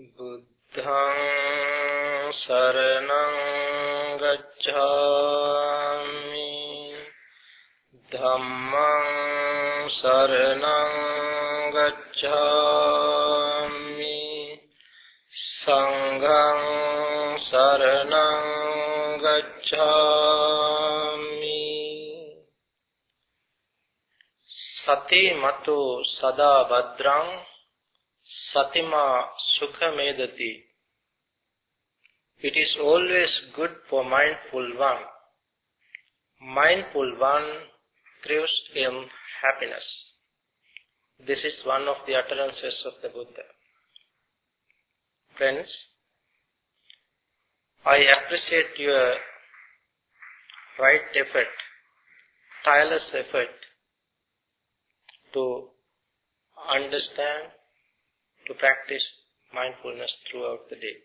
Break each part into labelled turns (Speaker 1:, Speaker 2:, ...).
Speaker 1: බුද්ධං සරණං ගච්ඡාමි ධම්මං සරණං ගච්ඡාමි සංඝං සරණං ගච්ඡාමි සතේ මතෝ සදා භද්‍රං satima sukhamedati. It is always good for mindful one. Mindful one thrives in happiness. This is one of the utterances of the Buddha. Friends, I appreciate your right effort, tireless effort to understand to practice mindfulness throughout the day.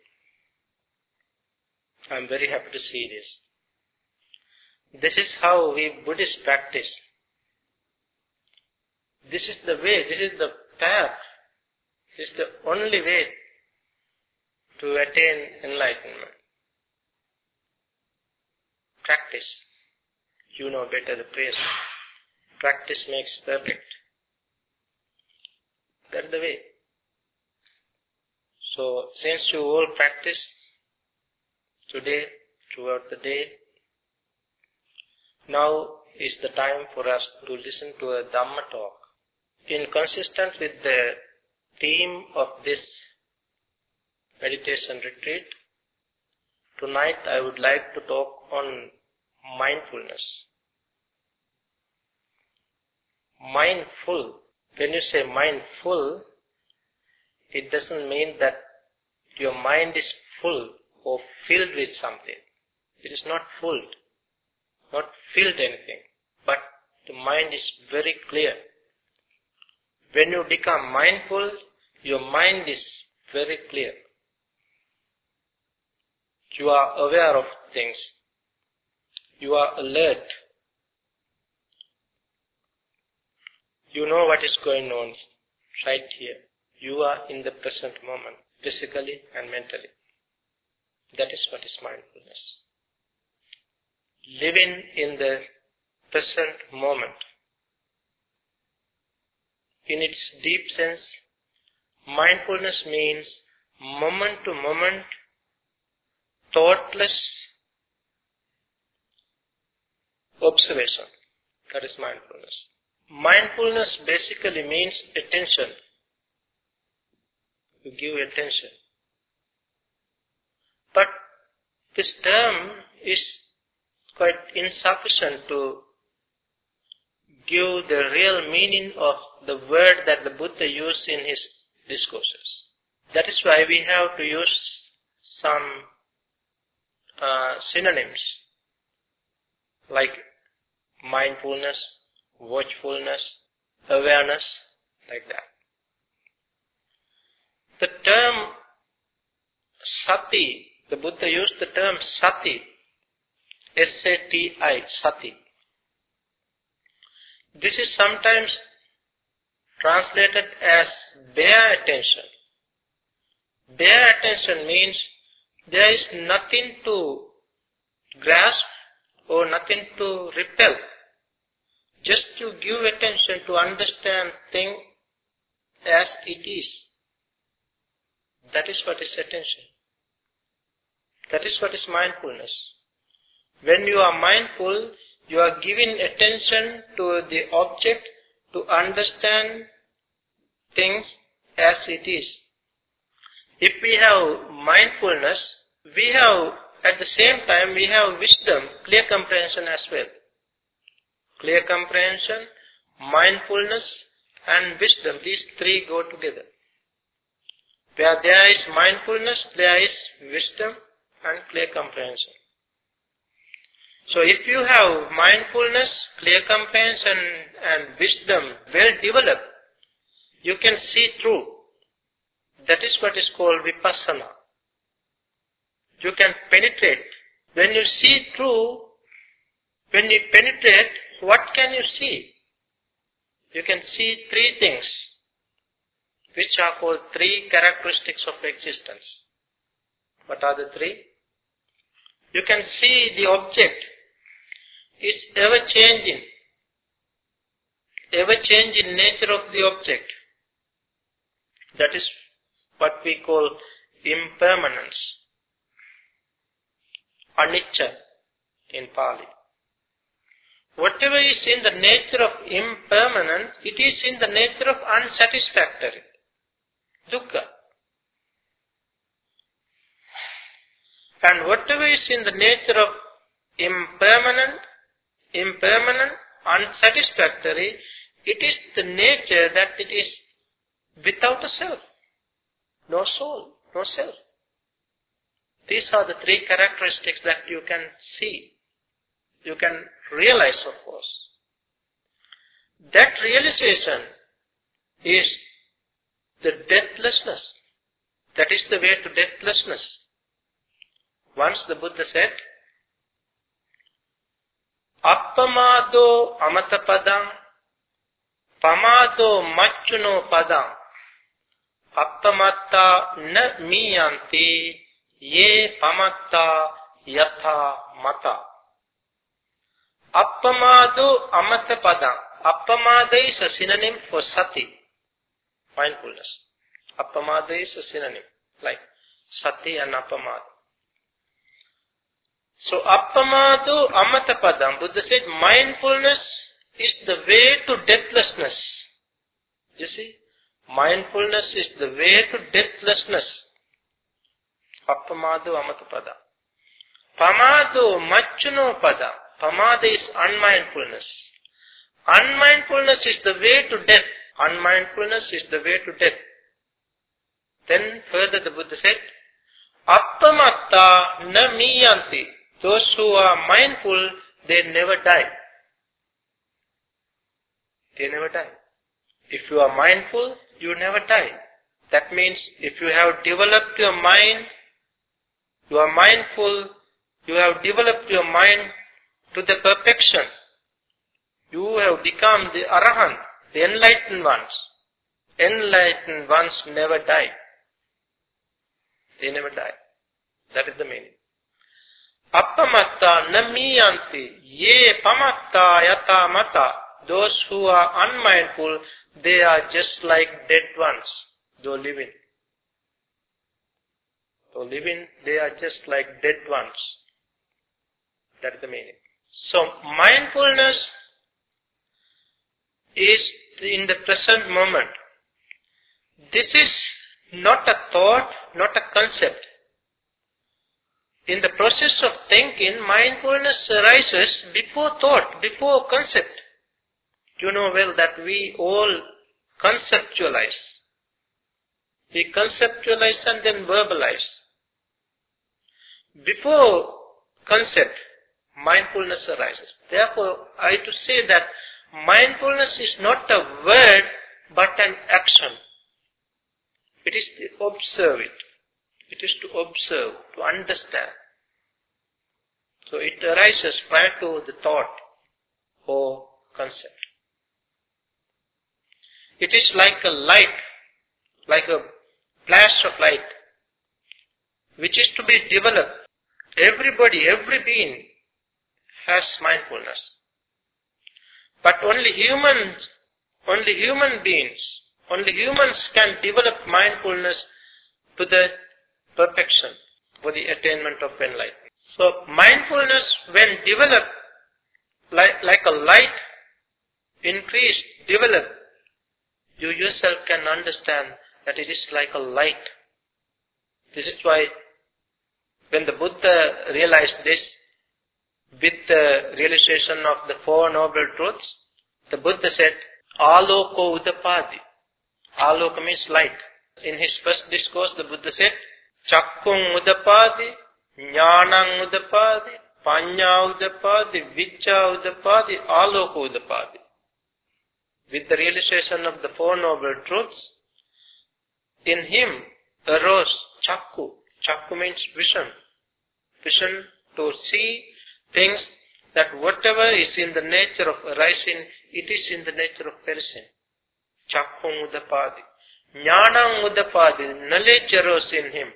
Speaker 1: I am very happy to see this. This is how we Buddhists practice. This is the way, this is the path, this is the only way to attain enlightenment. Practice. You know better the place. Practice makes perfect. That's the way. So since you all practice today, throughout the day, now is the time for us to listen to a Dhamma talk. In consistent with the theme of this meditation retreat, tonight I would like to talk on mindfulness. Mindful. When you say mindful, it doesn't mean that your mind is full or filled with something. It is not full, not filled anything, but the mind is very clear. When you become mindful, your mind is very clear. You are aware of things. You are alert. You know what is going on right here. You are in the present moment physically and mentally. That is what is mindfulness. Living in the present moment. In its deep sense, mindfulness means moment to moment, thoughtless observation. That is mindfulness. Mindfulness basically means attention you give attention. But this term is quite insufficient to give the real meaning of the word that the Buddha used in his discourses. That is why we have to use some uh, synonyms like mindfulness, watchfulness, awareness, like that. The term sati, the Buddha used the term sati, S-A-T-I, sati. This is sometimes translated as bare attention. Bare attention means there is nothing to grasp or nothing to repel. Just to give attention to understand thing as it is. That is what is attention. That is what is mindfulness. When you are mindful, you are giving attention to the object to understand things as it is. If we have mindfulness, we have, at the same time, we have wisdom, clear comprehension as well. Clear comprehension, mindfulness, and wisdom, these three go together. Where there is mindfulness, there is wisdom and clear comprehension. So if you have mindfulness, clear comprehension and wisdom well developed, you can see through. That is what is called vipassana. You can penetrate. When you see through, when you penetrate, what can you see? You can see three things. Which are called three characteristics of existence. What are the three? You can see the object is ever changing, ever changing nature of the object. That is what we call impermanence. Anicca in Pali. Whatever is in the nature of impermanence, it is in the nature of unsatisfactory. Dukkha. And whatever is in the nature of impermanent, impermanent, unsatisfactory, it is the nature that it is without a self. No soul, no self. These are the three characteristics that you can see. You can realize, of course. That realization is the deathlessness. That is the way to deathlessness. Once the Buddha said, Appamado amatapadam pamado machuno padam appamatta na miyanti ye pamatta yatha mata Appamado amatapadam appamada is a synonym for sati mindfulness. Appamada is a synonym, like sati and appamada. So appamado amatapadam, Buddha said mindfulness is the way to deathlessness. You see, mindfulness is the way to deathlessness. Appamado amatapadam. Pamado machuno padam. Pamada is unmindfulness. Unmindfulness is the way to death. Unmindfulness is the way to death. Then further the Buddha said, Appamatta na miyanti. Those who are mindful, they never die. They never die. If you are mindful, you never die. That means if you have developed your mind, you are mindful, you have developed your mind to the perfection. You have become the Arahant, the enlightened ones. Enlightened ones never die. They never die. That is the meaning. Appamatta namiyanti ye pamatta yata mata. Those who are unmindful, they are just like dead ones, though living. Though living, they are just like dead ones. That is the meaning. So mindfulness is in the present moment. This is not a thought, not a concept. In the process of thinking, mindfulness arises before thought, before concept. You know well that we all conceptualize. We conceptualize and then verbalize. Before concept, mindfulness arises. Therefore, I to say that mindfulness is not a word but an action. It is to observe it. It is to observe, to understand. So it arises prior to the thought or concept. It is like a light, like a flash of light, which is to be developed. Everybody, every being has mindfulness. But only humans, only human beings, only humans can develop mindfulness to the perfection for the attainment of enlightenment. So mindfulness when developed like, like a light, increased, developed, you yourself can understand that it is like a light. This is why when the Buddha realized this, with the realization of the Four Noble Truths, the Buddha said, Aloko Udapadi. Aloka means light. In his first discourse, the Buddha said, Chakkung Udapadi, Jnanang Udapadi, Panya Udapadi, Vicca Udapadi, Aloko Udapadi. With the realization of the Four Noble Truths, in him arose Chakku. Chakku means vision. Vision to see things that whatever is in the nature of arising, it is in the nature of perishing. Chakkung udapadi. Jnanam Udapadi, knowledge arose in him.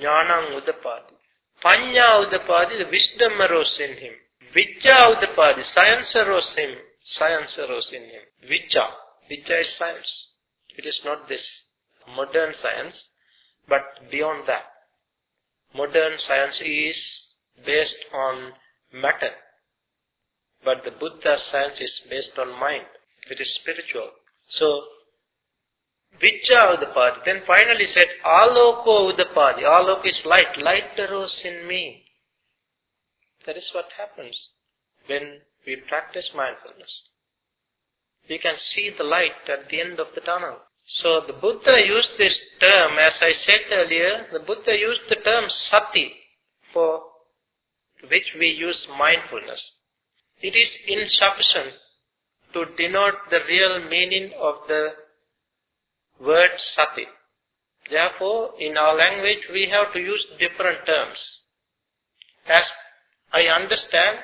Speaker 1: Jnanam Udapadi. Panya Udapadi, the wisdom arose in him. Vidya Udapadi, science arose in him. Science arose in him. Vidya. Vidya is science. It is not this modern science, but beyond that. Modern science is based on matter. But the Buddha science is based on mind. It is spiritual. So, Vijja Udapadi. Then finally said, Aloko Udapadi. Aloko is light. Light arose in me. That is what happens when we practice mindfulness. We can see the light at the end of the tunnel. So the Buddha used this term, as I said earlier, the Buddha used the term sati for which we use mindfulness. It is insufficient to denote the real meaning of the word sati. Therefore, in our language, we have to use different terms. As I understand,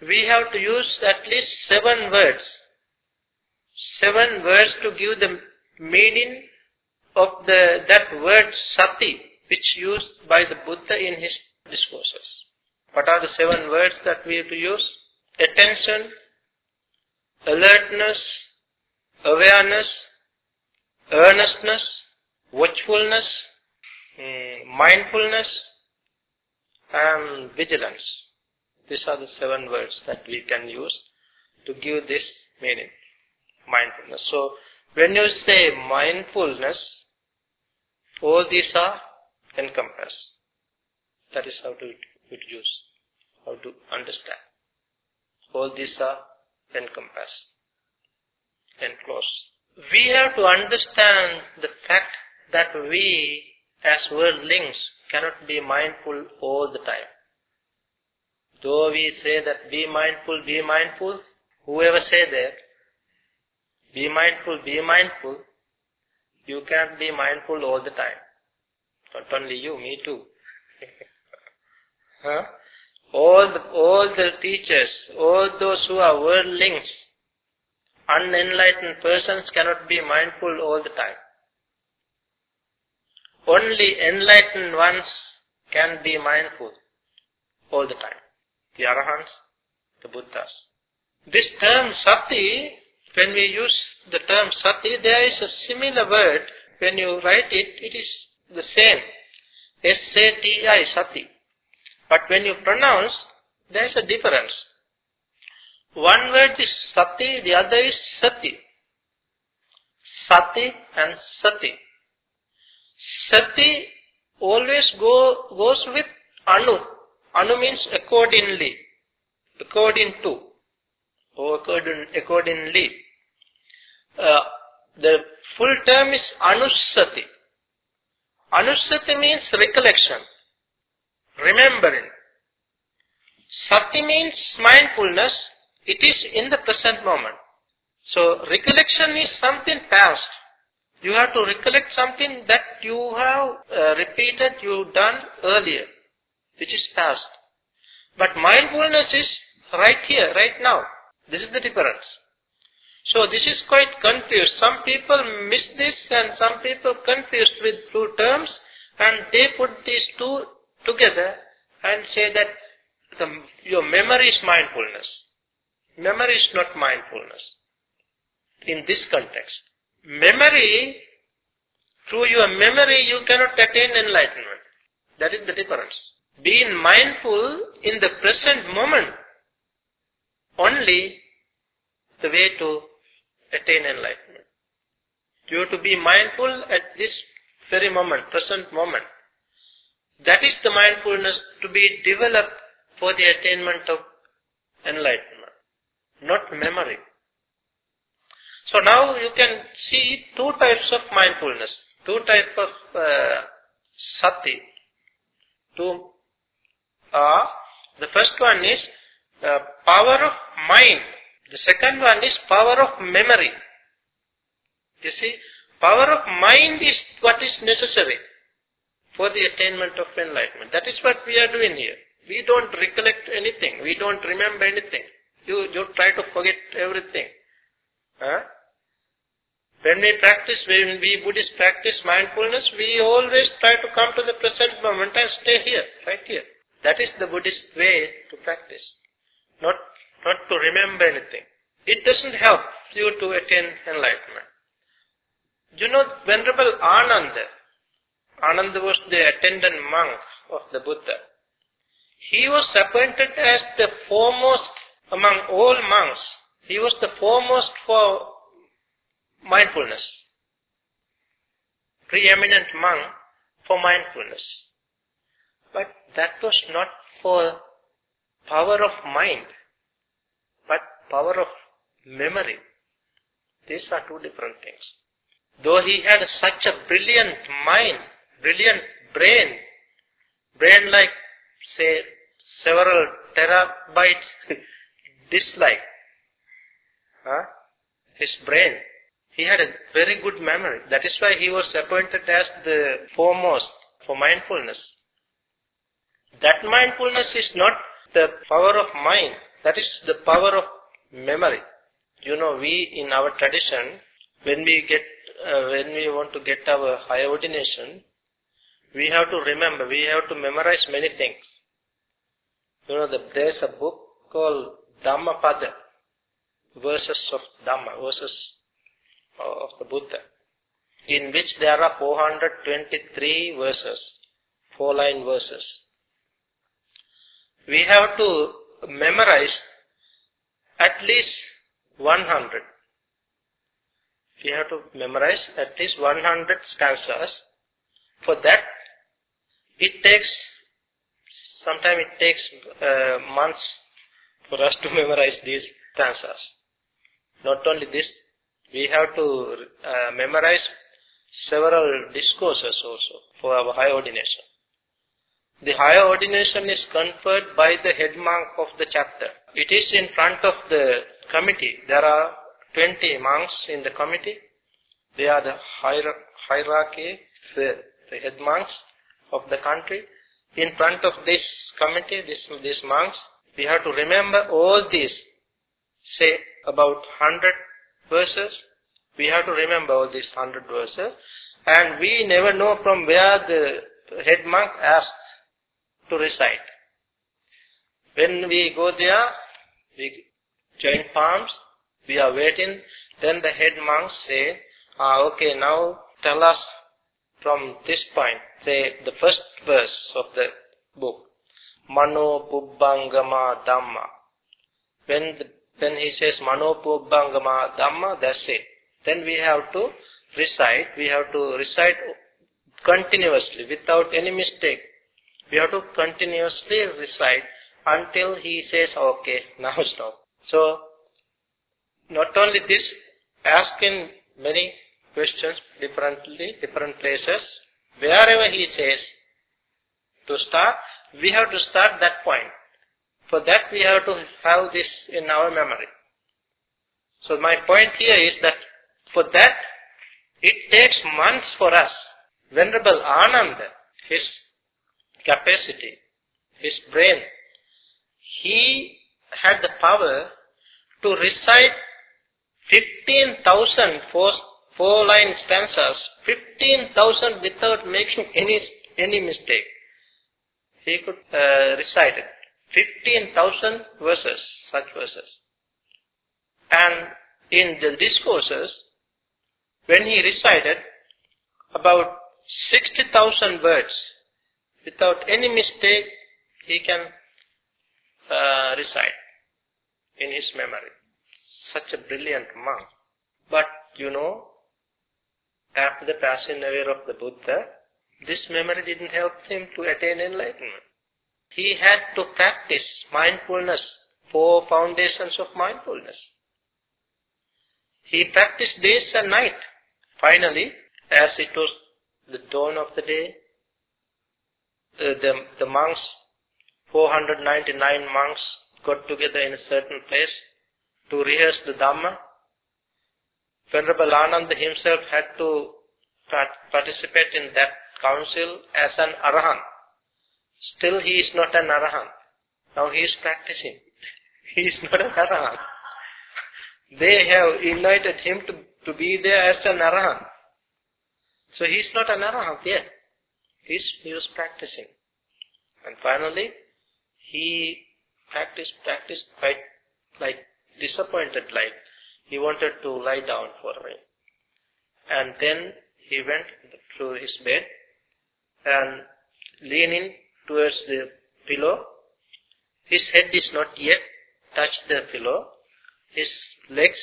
Speaker 1: we have to use at least seven words. Seven words to give the meaning of the that word sati, which used by the Buddha in his discourses. What are the seven words that we have to use? Attention, alertness, awareness, earnestness, watchfulness, mm, mindfulness, and vigilance. These are the seven words that we can use to give this meaning, mindfulness. So, when you say mindfulness, all these are encompassed. That is how to use, how to understand. All these are encompassed, enclosed. We have to understand the fact that we as worldlings cannot be mindful all the time. Though we say that be mindful, be mindful, whoever say that, be mindful, be mindful, you can't be mindful all the time. Not only you, me too. huh? All the, all the teachers, all those who are worldlings, unenlightened persons cannot be mindful all the time. Only enlightened ones can be mindful all the time. The Arahants, the Buddhas. This term sati, when we use the term sati, there is a similar word. When you write it, it is the same. S-A-T-I, sati. But when you pronounce, there is a difference. One word is sati, the other is sati. Sati and sati. Sati always go, goes with anu. Anu means accordingly, according to, or according, accordingly. Uh, the full term is anusati. Anusati means recollection, remembering. Sati means mindfulness, it is in the present moment. So recollection is something past. You have to recollect something that you have uh, repeated, you done earlier, which is past. But mindfulness is right here, right now. This is the difference. So this is quite confused. Some people miss this and some people confused with two terms and they put these two together and say that the, your memory is mindfulness. Memory is not mindfulness. In this context. Memory, through your memory you cannot attain enlightenment. That is the difference. Being mindful in the present moment only the way to attain enlightenment. You have to be mindful at this very moment, present moment. That is the mindfulness to be developed for the attainment of enlightenment, not memory. So now you can see two types of mindfulness, two types of uh, sati. Two are, the first one is uh, power of mind the second one is power of memory. You see, power of mind is what is necessary for the attainment of enlightenment. That is what we are doing here. We don't recollect anything. We don't remember anything. You, you try to forget everything. Huh? When we practice, when we Buddhists practice mindfulness, we always try to come to the present moment and stay here, right here. That is the Buddhist way to practice. Not, not to remember anything. It doesn't help you to attain enlightenment. You know, Venerable Ananda, Ananda was the attendant monk of the Buddha. He was appointed as the foremost among all monks. He was the foremost for mindfulness. Preeminent monk for mindfulness. But that was not for power of mind, but power of memory. These are two different things. Though he had such a brilliant mind, brilliant brain, brain like, say, several terabytes dislike, huh? his brain, he had a very good memory. That is why he was appointed as the foremost for mindfulness. That mindfulness is not the power of mind, that is the power of memory. You know, we in our tradition, when we get, uh, when we want to get our higher ordination, we have to remember, we have to memorize many things. You know, there's a book called Dhammapada, verses of Dhamma, verses uh, of the Buddha, in which there are 423 verses, four line verses. We have to memorize at least 100. We have to memorize at least 100 stanzas. For that, it takes, sometimes it takes uh, months for us to memorize these stanzas. Not only this, we have to uh, memorize several discourses also for our high ordination. The higher ordination is conferred by the head monk of the chapter. It is in front of the committee. There are 20 monks in the committee. They are the hierarchy, the, the head monks of the country. In front of this committee, this, these monks, we have to remember all these, say about 100 verses. We have to remember all these 100 verses. And we never know from where the head monk asks to recite. When we go there, we join palms, we are waiting, then the head monk say, ah, okay, now tell us from this point, say the first verse of the book, Mano Pubbangama Dhamma. When, the, when he says Mano Pubbangama Dhamma, that's it. Then we have to recite, we have to recite continuously without any mistake. We have to continuously recite until he says, okay, now stop. So, not only this, asking many questions differently, different places, wherever he says to start, we have to start that point. For that we have to have this in our memory. So my point here is that for that, it takes months for us. Venerable Ananda, his capacity, his brain, he had the power to recite 15,000 four, four line stanzas, 15,000 without making any, any mistake. He could uh, recite it. 15,000 verses, such verses. And in the discourses, when he recited about 60,000 words, without any mistake, he can uh, recite in his memory. Such a brilliant monk. But, you know, after the passing away of the Buddha, this memory didn't help him to attain enlightenment. He had to practice mindfulness, four foundations of mindfulness. He practiced days and night. Finally, as it was the dawn of the day, the, the, the monks 499 monks got together in a certain place to rehearse the Dhamma. Venerable Ananda himself had to participate in that council as an Arahant. Still he is not an Arahant. Now he is practicing. he is not an Arahant. They have invited him to to be there as an arahant. So he is not an arahant yet. He's, he was practicing. And finally, he practiced, practiced quite like disappointed like. He wanted to lie down for a while. And then he went to his bed and leaning towards the pillow. His head is not yet touched the pillow. His legs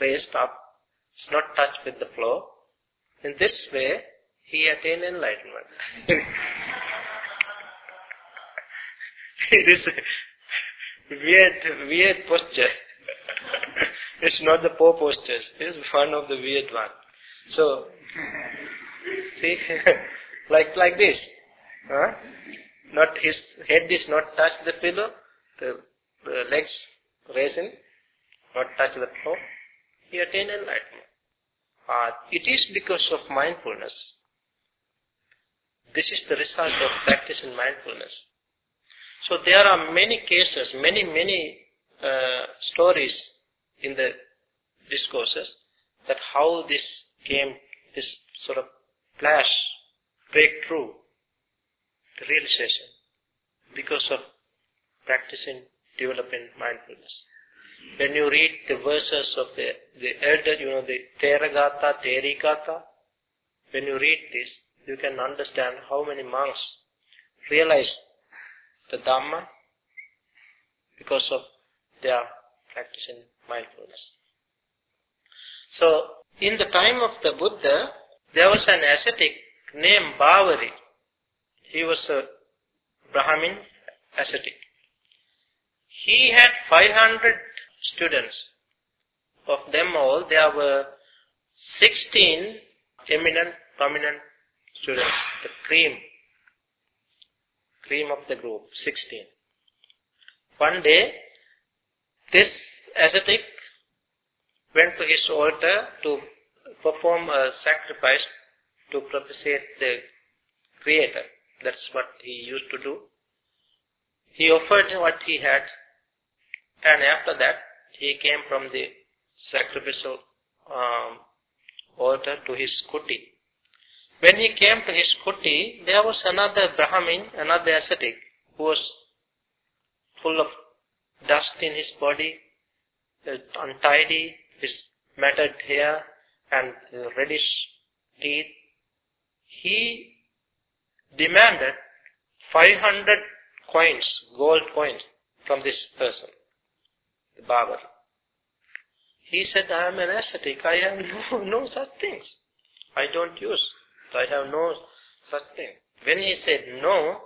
Speaker 1: raised up. It's not touched with the floor. In this way, he attained enlightenment. it is a weird, weird posture. It's not the poor postures. It's one of the weird one. So, see, like like this. Huh? Not his head is not touch the pillow, the, the legs raising, not touch the floor. He attained enlightenment. Uh, it is because of mindfulness. This is the result of practice in mindfulness. So there are many cases, many, many uh, stories in the discourses that how this came, this sort of flash, breakthrough, the realization, because of practicing, developing mindfulness. When you read the verses of the, the elder, you know, the Theragatha, Therigatha, when you read this, you can understand how many monks realize the Dhamma because of their practicing mindfulness. So, in the time of the Buddha, there was an ascetic named Bavari. He was a Brahmin ascetic. He had 500 students. Of them all, there were 16 eminent, prominent students, the cream, cream of the group, 16. One day, this ascetic went to his altar to perform a sacrifice to propitiate the Creator. That's what he used to do. He offered what he had, and after that, he came from the sacrificial um, altar to his kuti. When he came to his kuti, there was another Brahmin, another ascetic, who was full of dust in his body, uh, untidy, his matted hair and reddish teeth. He demanded 500 coins, gold coins, from this person, the barber. He said, I am an ascetic, I have no, no such things. I don't use, I have no such thing. When he said no,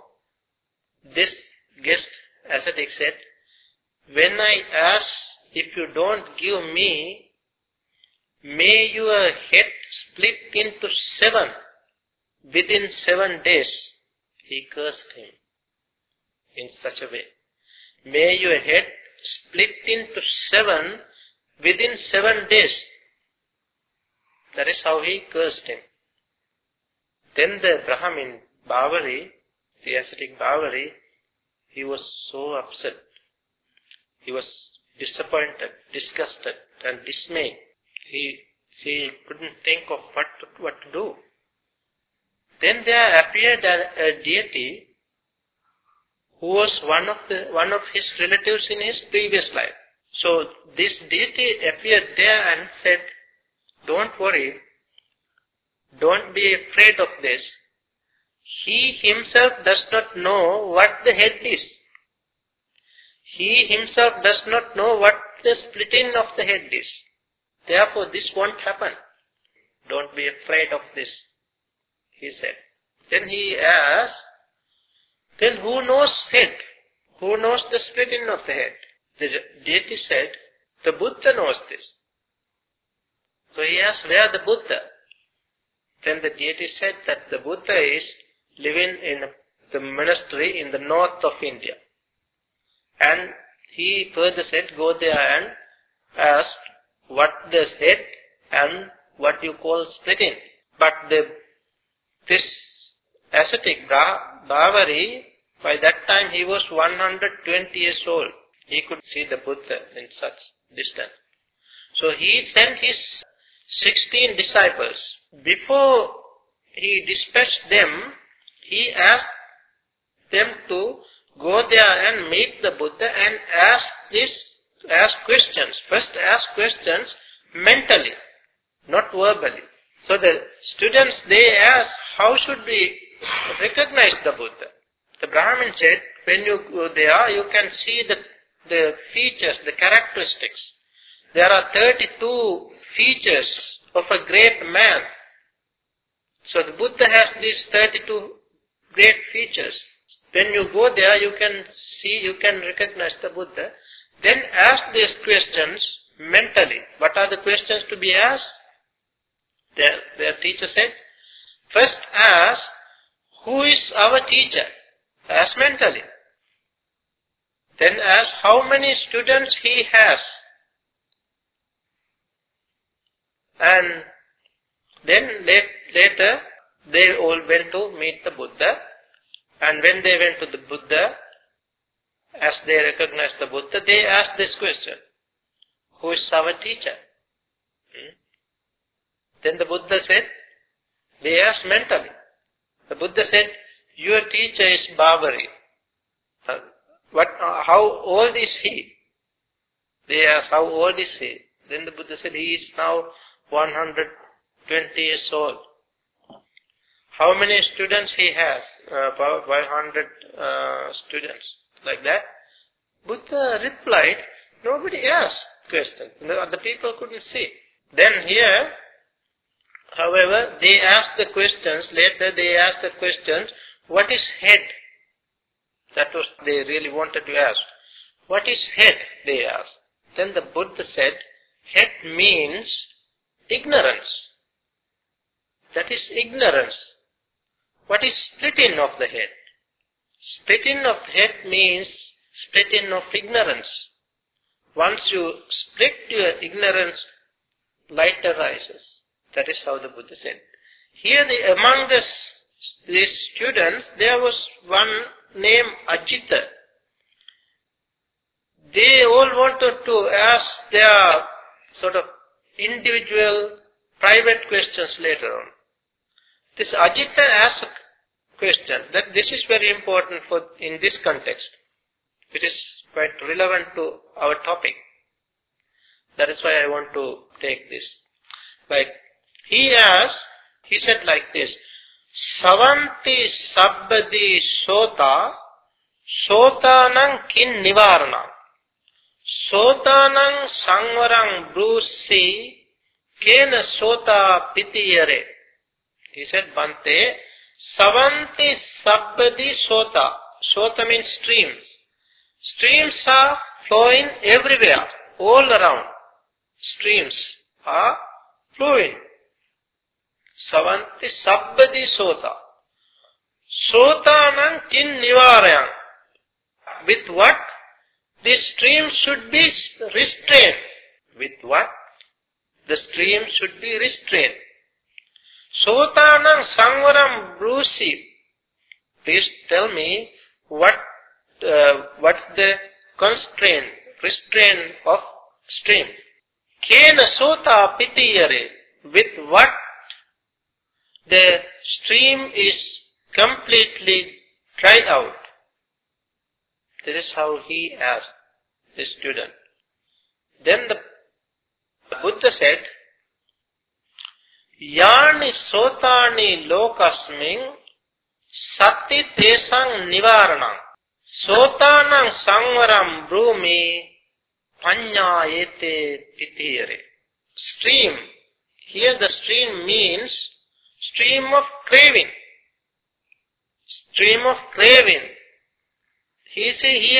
Speaker 1: this guest ascetic said, when I ask if you don't give me, may your head split into seven within seven days. He cursed him in such a way. May your head split into seven within seven days. That is how he cursed him. Then the Brahmin, Bavari, the ascetic Bavari, he was so upset. He was disappointed, disgusted, and dismayed. He, he couldn't think of what to, what to do. Then there appeared a, a deity who was one of the one of his relatives in his previous life. So this deity appeared there and said, "Don't worry, don't be afraid of this. He himself does not know what the head is. He himself does not know what the splitting of the head is. Therefore, this won't happen. Don't be afraid of this, he said. Then he asked, then who knows head? Who knows the splitting of the head? The deity said, the Buddha knows this. So he asked, where the Buddha? Then the deity said that the Buddha is living in the monastery in the north of India. And he further said, go there and ask what the head and what you call splitting. But the, this ascetic Bavari, by that time he was 120 years old. He could see the Buddha in such distance. So he sent his 16 disciples. Before he dispatched them, he asked them to go there and meet the Buddha and ask this, ask questions. First ask questions mentally, not verbally. So the students, they ask, how should we recognize the Buddha? The Brahmin said, when you go there, you can see the, the features, the characteristics. There are 32 features of a great man. So the Buddha has these 32 great features. When you go there, you can see, you can recognize the Buddha. Then ask these questions mentally. What are the questions to be asked? Their, their teacher said, first ask, who is our teacher? Ask mentally. Then ask how many students he has. And then later they all went to meet the Buddha. And when they went to the Buddha, as they recognized the Buddha, they asked this question, who is our teacher? Hmm? Then the Buddha said, they asked mentally. The Buddha said, your teacher is Babari. Uh, what, uh, how old is he? They asked, how old is he? Then the Buddha said, he is now 120 years old. How many students he has? Uh, about 500 uh, students. Like that. Buddha replied, nobody asked question. The, the people couldn't see. Then here, however, they asked the questions, later they asked the questions, what is head? That was they really wanted to ask. What is head? They asked. Then the Buddha said, head means ignorance. That is ignorance. What is splitting of the head? Splitting of head means splitting of ignorance. Once you split your ignorance, light arises. That is how the Buddha said. Here the, among the, these students, there was one named Ajita. They all wanted to ask their sort of individual private questions later on. This Ajita asked a question that this is very important for in this context. It is quite relevant to our topic. That is why I want to take this. Like he asked, he said like this, Savanti sabbadi sota sotanang kin nivarana. Sotanang sangvarang brusi kena sota pitiyare. He said, Bante, Savanti sabbadi sota. Sota means streams. Streams are flowing everywhere, all around. Streams are flowing. Savanti sabbadi sota. Sotanang kin nivarayang. With what? The stream should be restrained. With what? The stream should be restrained. Sotanang sangvaram brusi. Please tell me what uh, what's the constraint, restraint of stream. Kena sota pitiyare. With what the stream is completely dried out. This is how he asked the student. Then the Buddha said, यानि सोतानि लोकस्मिं सत्ति तेसं निवारणं। सोतानं संवरं ब्रूमि stream. Here the stream means stream of craving stream of craving he say he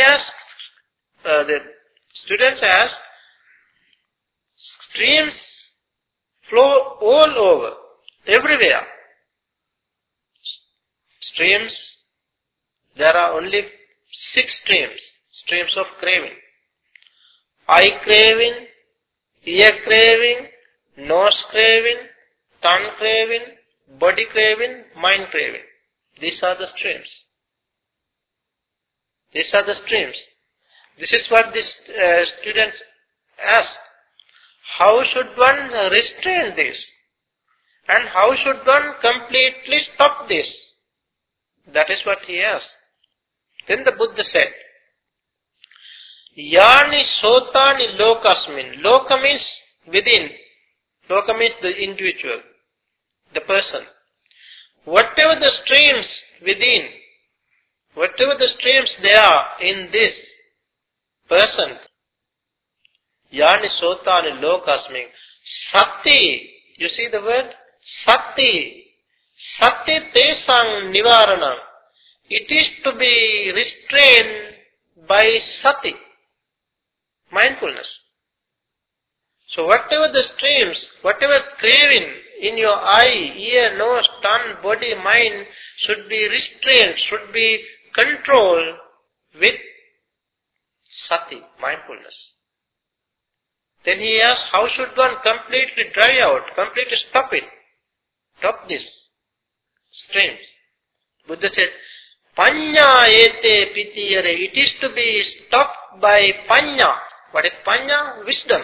Speaker 1: students ask streams flow all over, everywhere. Streams, there are only six streams, streams of craving. Eye craving, ear craving, nose craving, tongue craving, body craving, mind craving. These are the streams. These are the streams. This is what these uh, students ask. How should one restrain this? And how should one completely stop this? That is what he asked. Then the Buddha said, Yani sotani lokasmin. Loka means within. Loka means the individual, the person. Whatever the streams within, whatever the streams there are in this person, Yani sotani lokasmin. Sati, you see the word? Sati. Sati tesang nivaranam. It is to be restrained by sati. Mindfulness. So whatever the streams, whatever craving in your eye, ear, nose, tongue, body, mind should be restrained, should be controlled with sati, mindfulness. Then he asks, how should one completely dry out, completely stop it? Stop this streams. Buddha said, Panya ete pitiyare. It is to be stopped by panya. What is panya? Wisdom.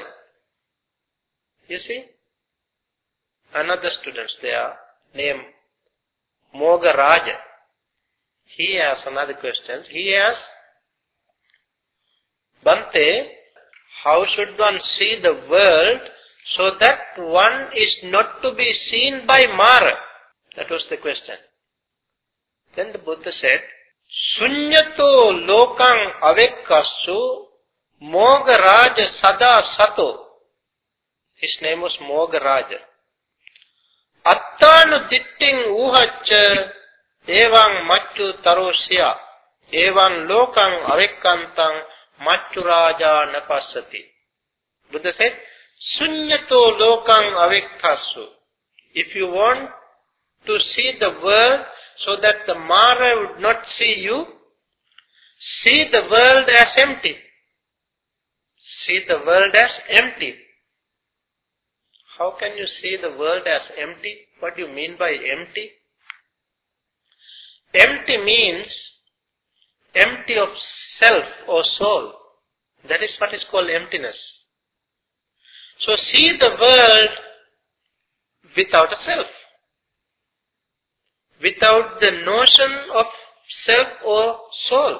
Speaker 1: You see? Another student there named Mogaraja. He has another question. He asks, Bante, how should one see the world so that one is not to be seen by Mara? That was the question. Then the Buddha said, Sunyato lokang avekkasu Mogaraja sada sato. His name was Mogaraja. Attanu ditting uhacca evang machu tarosya evan lokang avekkantang machu raja napassati. Buddha said, Sunyato lokang avekkasu. If you want to see the world so that the Mara would not see you, see the world as empty. See the world as empty. How can you see the world as empty? What do you mean by empty? Empty means empty of self or soul. That is what is called emptiness. So see the world without a self. Without the notion of self or soul.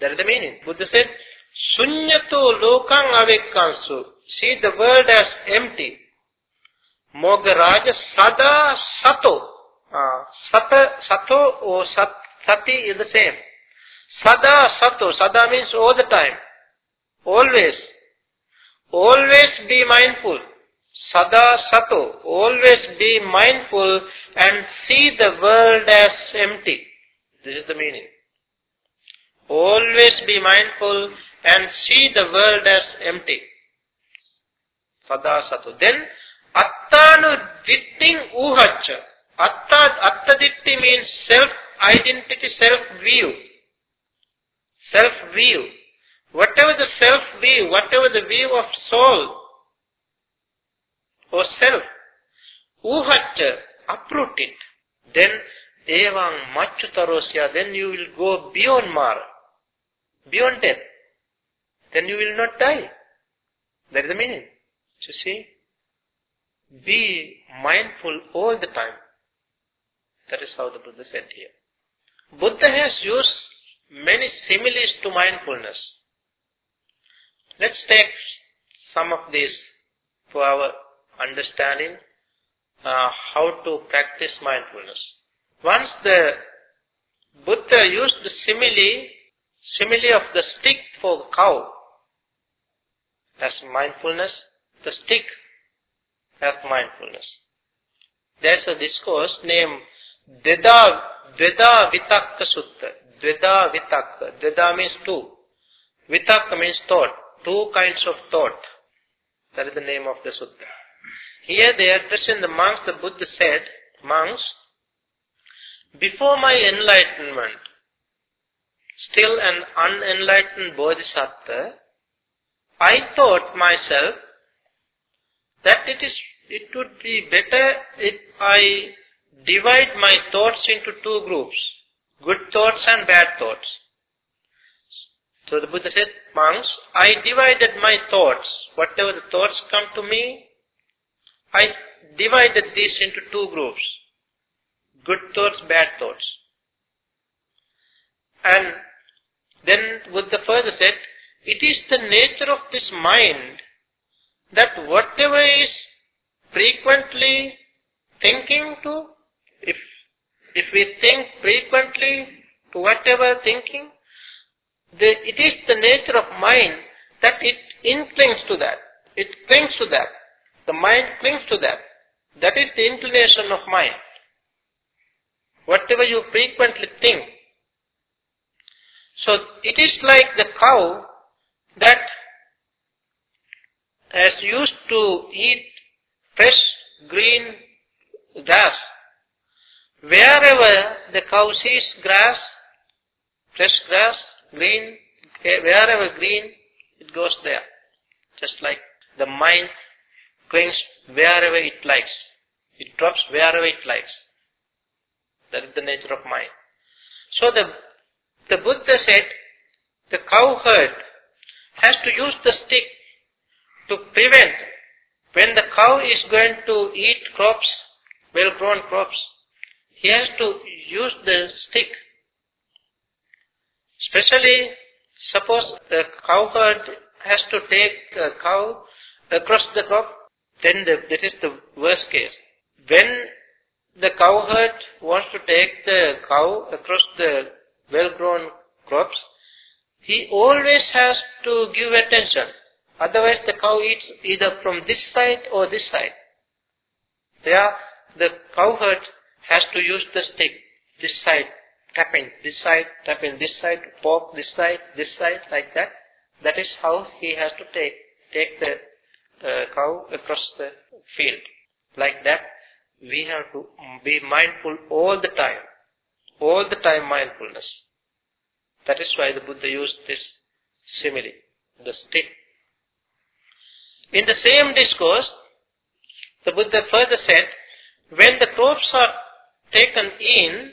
Speaker 1: That is the meaning. Buddha said, Sunyato lokang avekkansu. See the world as empty. Mogaraja sada sato. Uh, sata, sato or sat, sati is the same. Sada sato. Sada means all the time. Always. Always be mindful. Sada sato. Always be mindful and see the world as empty. This is the meaning. Always be mindful and see the world as empty. Sada sato. Then, attanu ditting uhacha. Atta, atta ditti means self-identity, self-view. Self-view. Whatever the self-view, whatever the view of soul or self, uhacha, uproot it. Then, evang machutarosya, then you will go beyond Mara, beyond death then you will not die. That is the meaning. You see? Be mindful all the time. That is how the Buddha said here. Buddha has used many similes to mindfulness. Let's take some of these for our understanding uh, how to practice mindfulness. Once the Buddha used the simile, simile of the stick for cow, as mindfulness, the stick as mindfulness. There's a discourse named Dveda, Dveda Vitakka Sutta. Dveda Vitakka. Dveda means two. Vitakka means thought. Two kinds of thought. That is the name of the sutta. Here they are addressing the monks, the Buddha said, monks, before my enlightenment, still an unenlightened bodhisattva, I thought myself that it is it would be better if I divide my thoughts into two groups, good thoughts and bad thoughts. So the Buddha said, monks, I divided my thoughts. Whatever the thoughts come to me, I divided these into two groups. Good thoughts, bad thoughts. And then Buddha further said, it is the nature of this mind that whatever is frequently thinking to, if, if we think frequently to whatever thinking, the, it is the nature of mind that it inclines to that. It clings to that. The mind clings to that. That is the inclination of mind. Whatever you frequently think. So it is like the cow that has used to eat fresh green grass. Wherever the cow sees grass, fresh grass, green, eh, wherever green, it goes there. Just like the mind clings wherever it likes. It drops wherever it likes. That is the nature of mind. So the, the Buddha said, the cowherd has to use the stick to prevent when the cow is going to eat crops, well-grown crops, he has to use the stick. Especially, suppose the cowherd has to take a cow across the crop, then the, that is the worst case. When the cowherd wants to take the cow across the well-grown crops, he always has to give attention. Otherwise the cow eats either from this side or this side. There the cowherd has to use the stick, this side, tapping this side, tapping this side, poke this side, this side, like that. That is how he has to take, take the uh, cow across the field. Like that, we have to be mindful all the time. All the time mindfulness. That is why the Buddha used this simile, the stick. In the same discourse, the Buddha further said, when the crops are taken in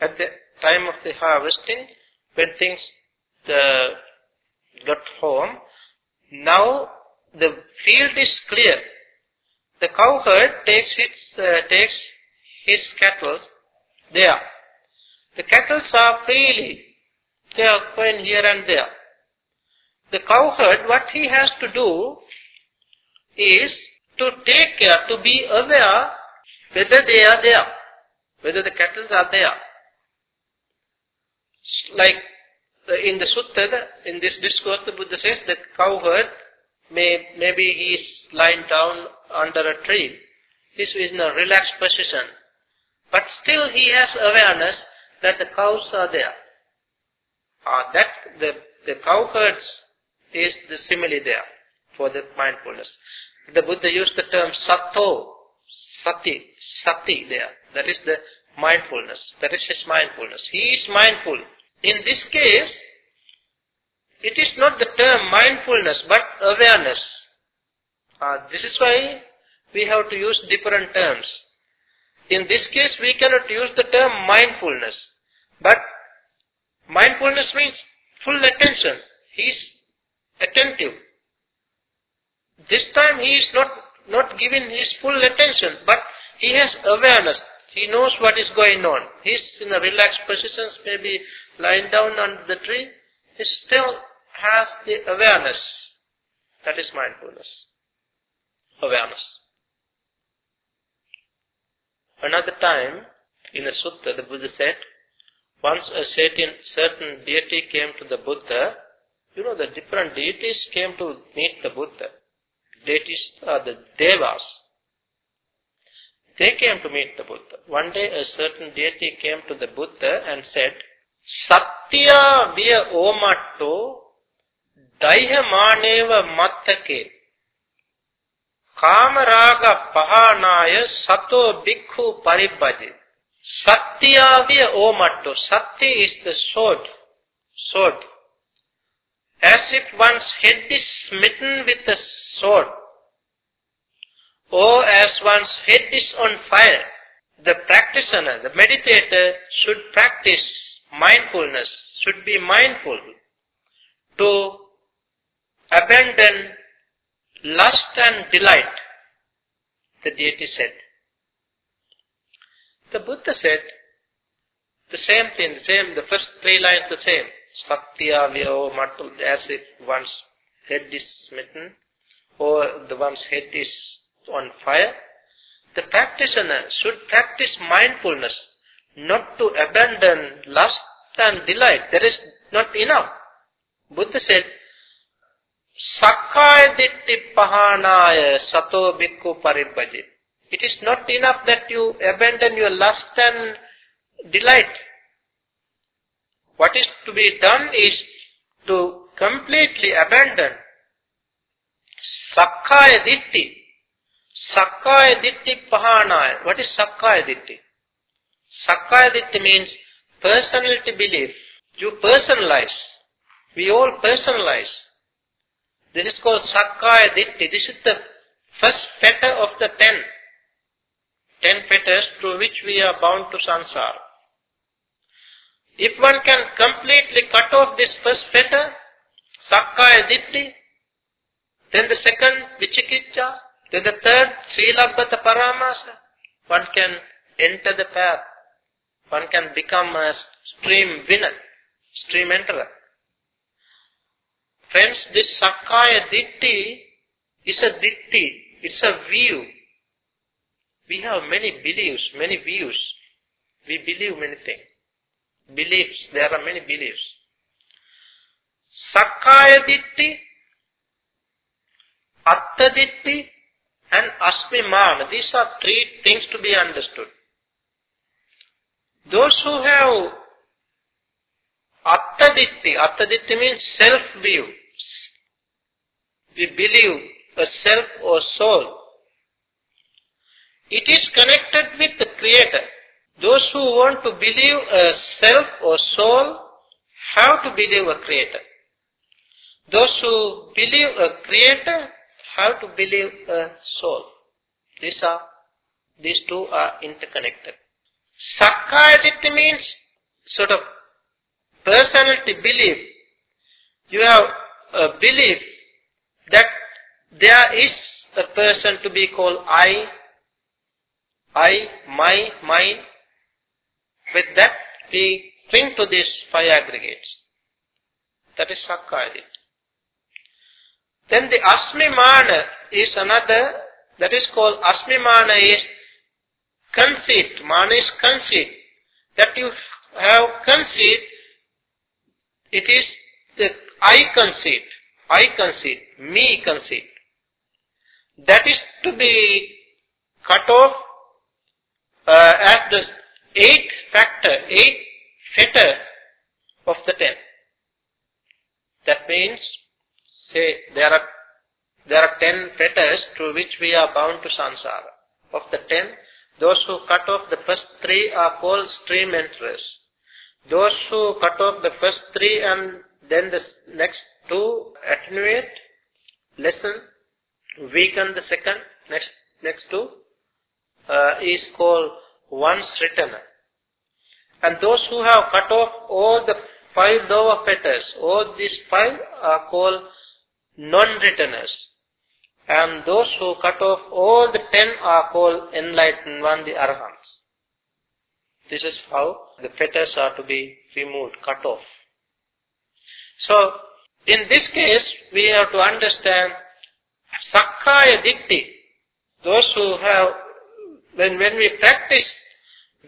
Speaker 1: at the time of the harvesting, when things uh, got home, now the field is clear. The cowherd takes its uh, takes his cattle there. The cattle are freely they are going here and there. The cowherd, what he has to do is to take care, to be aware whether they are there, whether the cattle are there. Like in the sutta, in this discourse, the Buddha says the cowherd may, maybe he is lying down under a tree. This is in a relaxed position. But still he has awareness that the cows are there. Uh, that the, the cowherds is the simile there for the mindfulness. The Buddha used the term sato, sati, sati there. That is the mindfulness. That is his mindfulness. He is mindful. In this case, it is not the term mindfulness, but awareness. Uh, this is why we have to use different terms. In this case, we cannot use the term mindfulness, but mindfulness means full attention. He is attentive. This time he is not, not giving his full attention, but he has awareness. He knows what is going on. He is in a relaxed position, maybe lying down under the tree. He still has the awareness. That is mindfulness. Awareness. Another time, in a sutta, the Buddha said, once a certain, certain deity came to the Buddha, you know, the different deities came to meet the Buddha. Deities are the devas. They came to meet the Buddha. One day a certain deity came to the Buddha and said, Satya via omatto daihamaneva mattake kamaraga pahanaya sato bhikkhu paribhaje. Satya via omatto. Satya is the sword. Sword. As if one's head is smitten with a sword or as one's head is on fire. The practitioner, the meditator should practice mindfulness, should be mindful to abandon lust and delight, the deity said. The Buddha said the same thing, the same, the first three lines the same. Saktiya Vyaho Mattu, as if one's head is smitten or the one's head is on fire. The practitioner should practice mindfulness, not to abandon lust and delight. That is not enough. Buddha said, Sakkaya ditti pahanaya sato bhikkhu paribhaje. It is not enough that you abandon your lust and delight. What is to be done is to completely abandon Sakkaya ditti. Sakkaya ditti pahanaya. What is Sakkaya ditti? Sakkaya ditti means personality belief. You personalize. We all personalize. This is called Sakkaya Ditti. This is the first fetter of the ten. Ten fetters through which we are bound to samsara. If one can completely cut off this first fetter, Sakkaya Ditti, then the second Vichikicca, then the third Silabbata Paramasa, one can enter the path. One can become a stream winner, stream enterer. Friends, this Sakkaya Ditti is a Ditti, it's a view. We have many beliefs, many views. We believe many things. Beliefs, there are many beliefs. Sakkaya Ditti, Atta Ditti, and Asmimana. These are three things to be understood. Those who have Attaditti, Attaditti means self-view. We believe a self or soul. It is connected with the Creator. Those who want to believe a self or soul have to believe a Creator. Those who believe a Creator have to believe a soul. These are, these two are interconnected. Sakkayaditti means sort of personality belief. You have a belief that there is a person to be called I, I, my, mine. With that, we cling to these five aggregates. That is Sakkaya Ditti. Then the Asmimana is another, that is called Asmimana is conceit. Mana is conceit. That you have conceit, it is the I conceit, I conceit, me conceit. That is to be cut off uh, as the eighth factor, eighth fetter of the ten. That means, say, there are there are ten fetters through which we are bound to samsara. Of the ten, those who cut off the first three are called stream enterers. Those who cut off the first three and then the next two attenuate, lessen, weaken the second, next, next two, uh, is called once returner. And those who have cut off all the five lower fetters, all these five are called non-returners. And those who cut off all the ten are called enlightened one, the arahants. This is how the fetters are to be removed, cut off. So, in this case, we have to understand Sakkaya Ditti. Those who have, when, when we practice,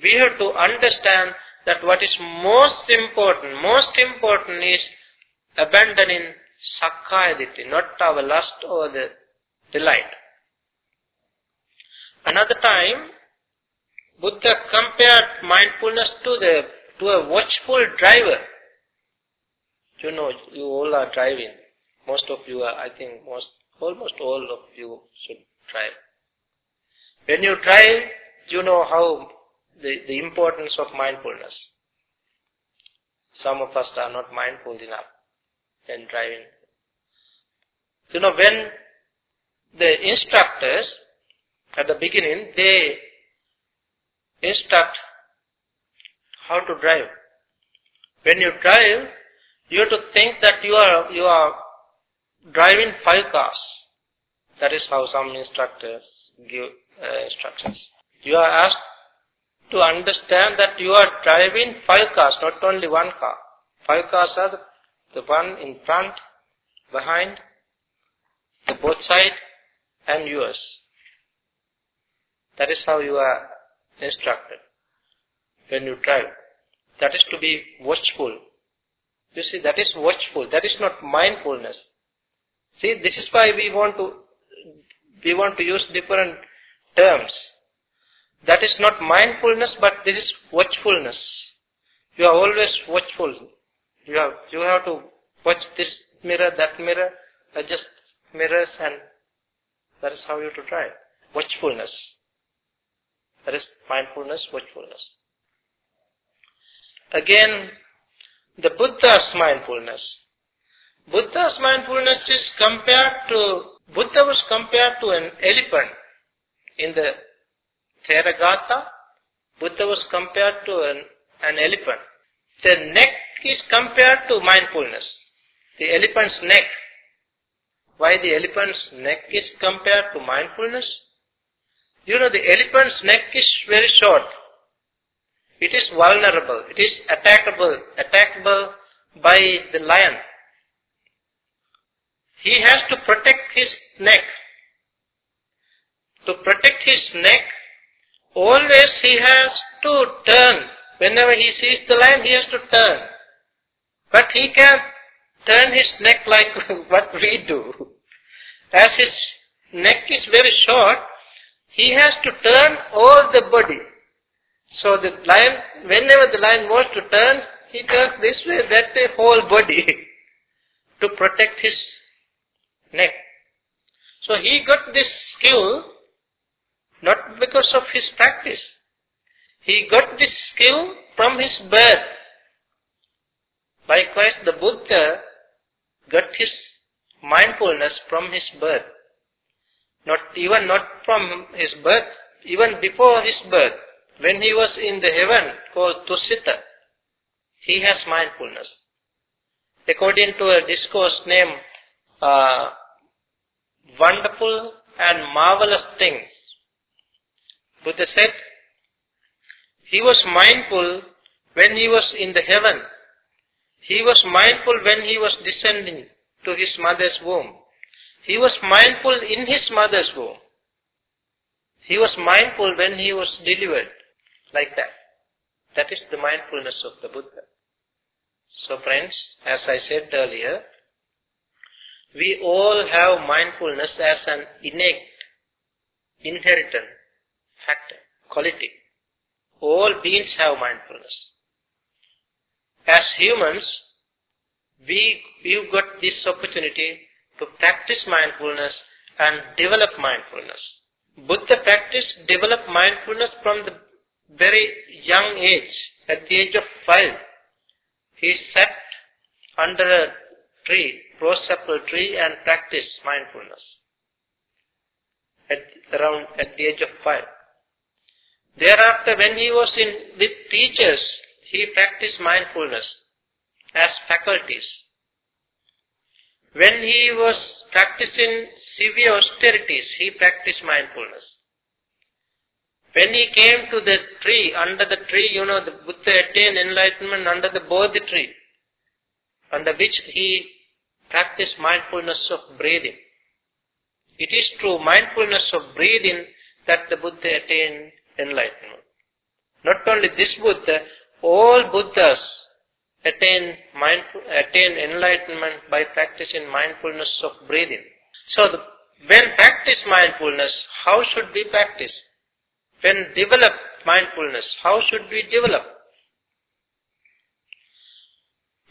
Speaker 1: we have to understand that what is most important, most important is abandoning Sakkaya Ditti, not our lust or the delight. Another time, Buddha compared mindfulness to the to a watchful driver. You know, you all are driving. Most of you are, I think, most almost all of you should drive. When you drive, you know how the, the importance of mindfulness. Some of us are not mindful enough when driving. You know, when the instructors at the beginning, they instruct how to drive. When you drive, You have to think that you are, you are driving five cars. That is how some instructors give uh, instructions. You are asked to understand that you are driving five cars, not only one car. Five cars are the, the one in front, behind, the both side, and yours. That is how you are instructed when you drive. That is to be watchful. You see, that is watchful. That is not mindfulness. See, this is why we want to we want to use different terms. That is not mindfulness, but this is watchfulness. You are always watchful. You have you have to watch this mirror, that mirror, adjust mirrors, and that is how you have to try. Watchfulness. That is mindfulness, watchfulness. Again, the Buddha's mindfulness. Buddha's mindfulness is compared to, Buddha was compared to an elephant. In the Theragatha, Buddha was compared to an, an elephant. The neck is compared to mindfulness. The elephant's neck. Why the elephant's neck is compared to mindfulness? You know, the elephant's neck is very short. It is vulnerable. It is attackable, attackable by the lion. He has to protect his neck. To protect his neck, always he has to turn. Whenever he sees the lion, he has to turn. But he can turn his neck like what we do. As his neck is very short, he has to turn all the body. So the lion, whenever the lion wants to turn, he turns this way, that way, whole body to protect his neck. So he got this skill not because of his practice. He got this skill from his birth. Likewise, the Buddha got his mindfulness from his birth. Not even not from his birth, even before his birth. When he was in the heaven called Tusita, he has mindfulness. According to a discourse named uh, Wonderful and Marvelous Things, Buddha said, he was mindful when he was in the heaven. He was mindful when he was descending to his mother's womb. He was mindful in his mother's womb. He was mindful when he was delivered like that. That is the mindfulness of the Buddha. So friends, as I said earlier, we all have mindfulness as an innate, inherited factor, quality. All beings have mindfulness. As humans, we, we've got this opportunity to practice mindfulness and develop mindfulness. Buddha practiced develop mindfulness from the very young age, at the age of five, he sat under a tree, rose apple tree and practiced mindfulness. At around at the age of five. Thereafter, when he was in with teachers, he practiced mindfulness as faculties. When he was practicing severe austerities, he practiced mindfulness. When he came to the tree, under the tree, you know, the Buddha attained enlightenment under the Bodhi tree, under which he practiced mindfulness of breathing. It is through mindfulness of breathing that the Buddha attained enlightenment. Not only this Buddha, all Buddhas attain, mindful, attain enlightenment by practicing mindfulness of breathing. So the, when practice mindfulness, how should we practice? When develop mindfulness, how should we develop?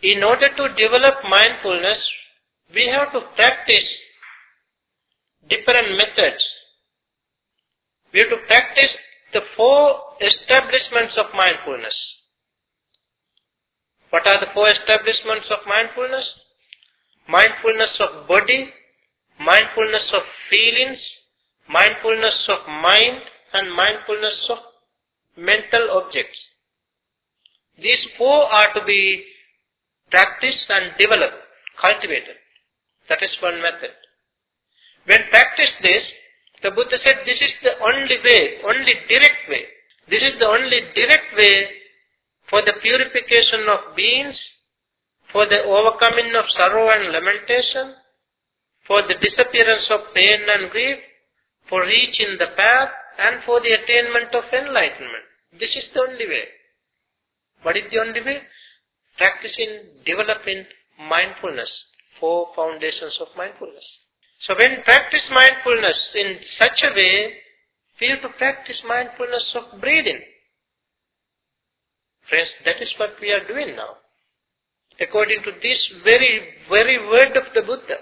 Speaker 1: In order to develop mindfulness, we have to practice different methods. We have to practice the four establishments of mindfulness. What are the four establishments of mindfulness? Mindfulness of body, mindfulness of feelings, mindfulness of mind, and mindfulness of mental objects. These four are to be practiced and developed, cultivated. That is one method. When practiced this, the Buddha said this is the only way, only direct way. This is the only direct way for the purification of beings, for the overcoming of sorrow and lamentation, for the disappearance of pain and grief, for reaching the path, and for the attainment of enlightenment. This is the only way. What is the only way? Practicing, developing mindfulness, four foundations of mindfulness. So when practice mindfulness in such a way, feel to practice mindfulness of breathing. Friends, that is what we are doing now. According to this very, very word of the Buddha,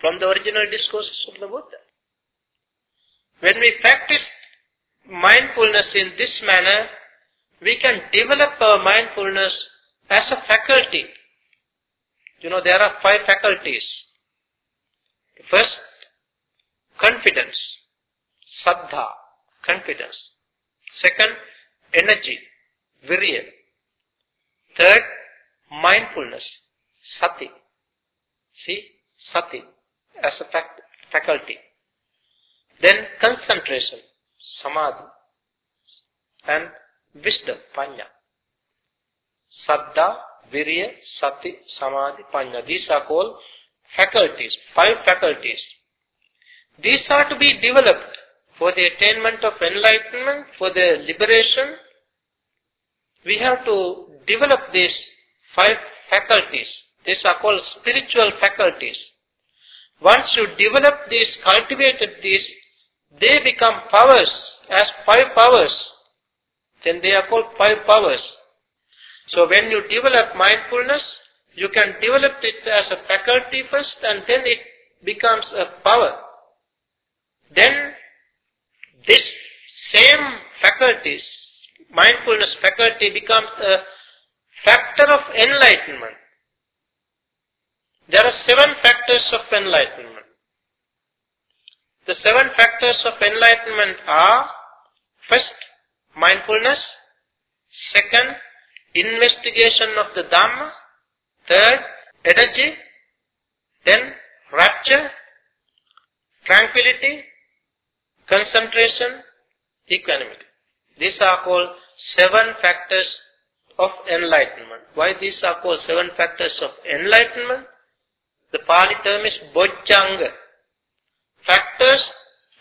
Speaker 1: from the original discourses of the Buddha. When we practice mindfulness in this manner, we can develop our mindfulness as a faculty. You know, there are five faculties. First, confidence, saddha, confidence. Second, energy, virya. Third, mindfulness, sati. See, sati as a faculty. Then concentration, samadhi. And wisdom, panya. Saddha, virya, sati, samadhi, panya. These are called faculties, five faculties. These are to be developed for the attainment of enlightenment, for the liberation. We have to develop these five faculties. These are called spiritual faculties. Once you develop these, cultivated these, they become powers as five powers. Then they are called five powers. So when you develop mindfulness, you can develop it as a faculty first and then it becomes a power. Then this same faculties, mindfulness faculty becomes a factor of enlightenment. There are seven factors of enlightenment. The seven factors of enlightenment are first, mindfulness, second, investigation of the Dhamma, third, energy, then rapture, tranquility, concentration, equanimity. These are called seven factors of enlightenment. Why these are called seven factors of enlightenment? The Pali term is Bojjhanga. Factors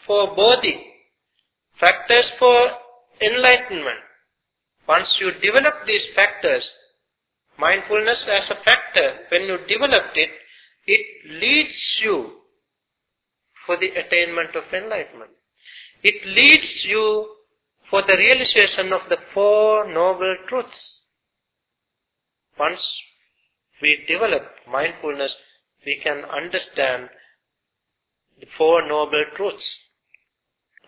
Speaker 1: for bodhi. Factors for enlightenment. Once you develop these factors, mindfulness as a factor, when you developed it, it leads you for the attainment of enlightenment. It leads you for the realization of the Four Noble Truths. Once we develop mindfulness, we can understand the Four Noble Truths.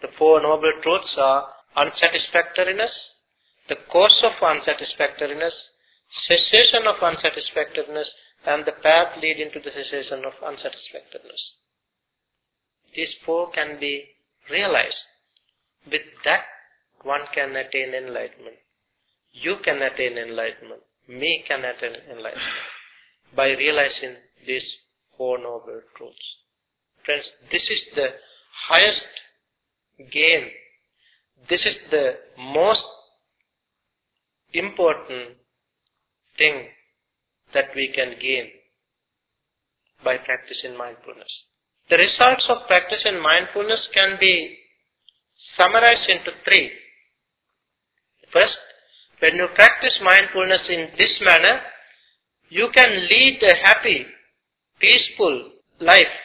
Speaker 1: The Four Noble Truths are unsatisfactoriness, the cause of unsatisfactoriness, cessation of unsatisfactoriness, and the path leading to the cessation of unsatisfactoriness. These four can be realized. With that, one can attain enlightenment. You can attain enlightenment. Me can attain enlightenment. By realizing these Four Noble Truths. Friends, this is the highest gain. This is the most important thing that we can gain by practicing mindfulness. The results of practicing mindfulness can be summarized into three. First, when you practice mindfulness in this manner, you can lead a happy, peaceful life,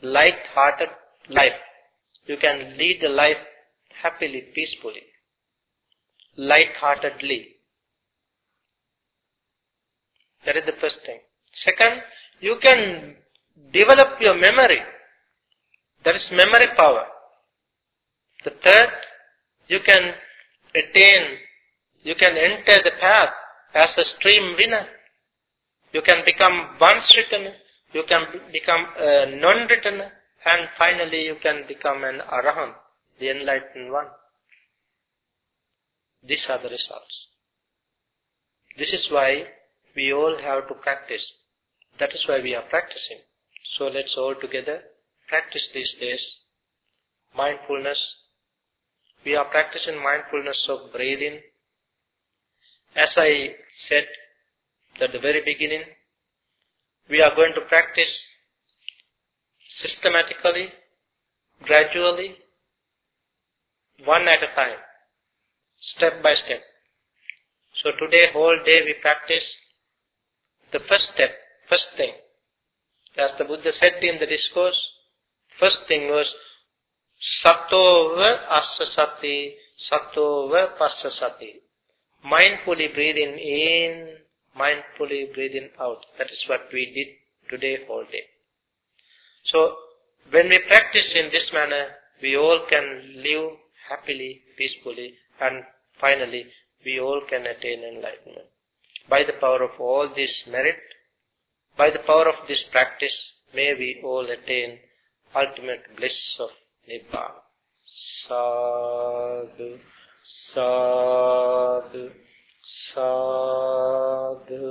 Speaker 1: light-hearted life. You can lead a life happily, peacefully, light-heartedly. That is the first thing. Second, you can develop your memory. That is memory power. The third, you can attain, you can enter the path as a stream winner. You can become once returner, you can become a non-returner, and finally you can become an arahant, the enlightened one. These are the results. This is why we all have to practice. That is why we are practicing. So let's all together practice these days mindfulness. We are practicing mindfulness of breathing. As I said at the very beginning, we are going to practice systematically, gradually, one at a time, step by step. So today whole day we practice the first step, first thing. As the Buddha said in the discourse, first thing was Sattova assa sati, sattova passa sati. Mindfully breathing in, mindfully breathing out. That is what we did today whole day. So when we practice in this manner, we all can live happily, peacefully, and finally we all can attain enlightenment. By the power of all this merit, by the power of this practice, may we all attain ultimate bliss of නිබ්බාන සාදු සාදු සාදු.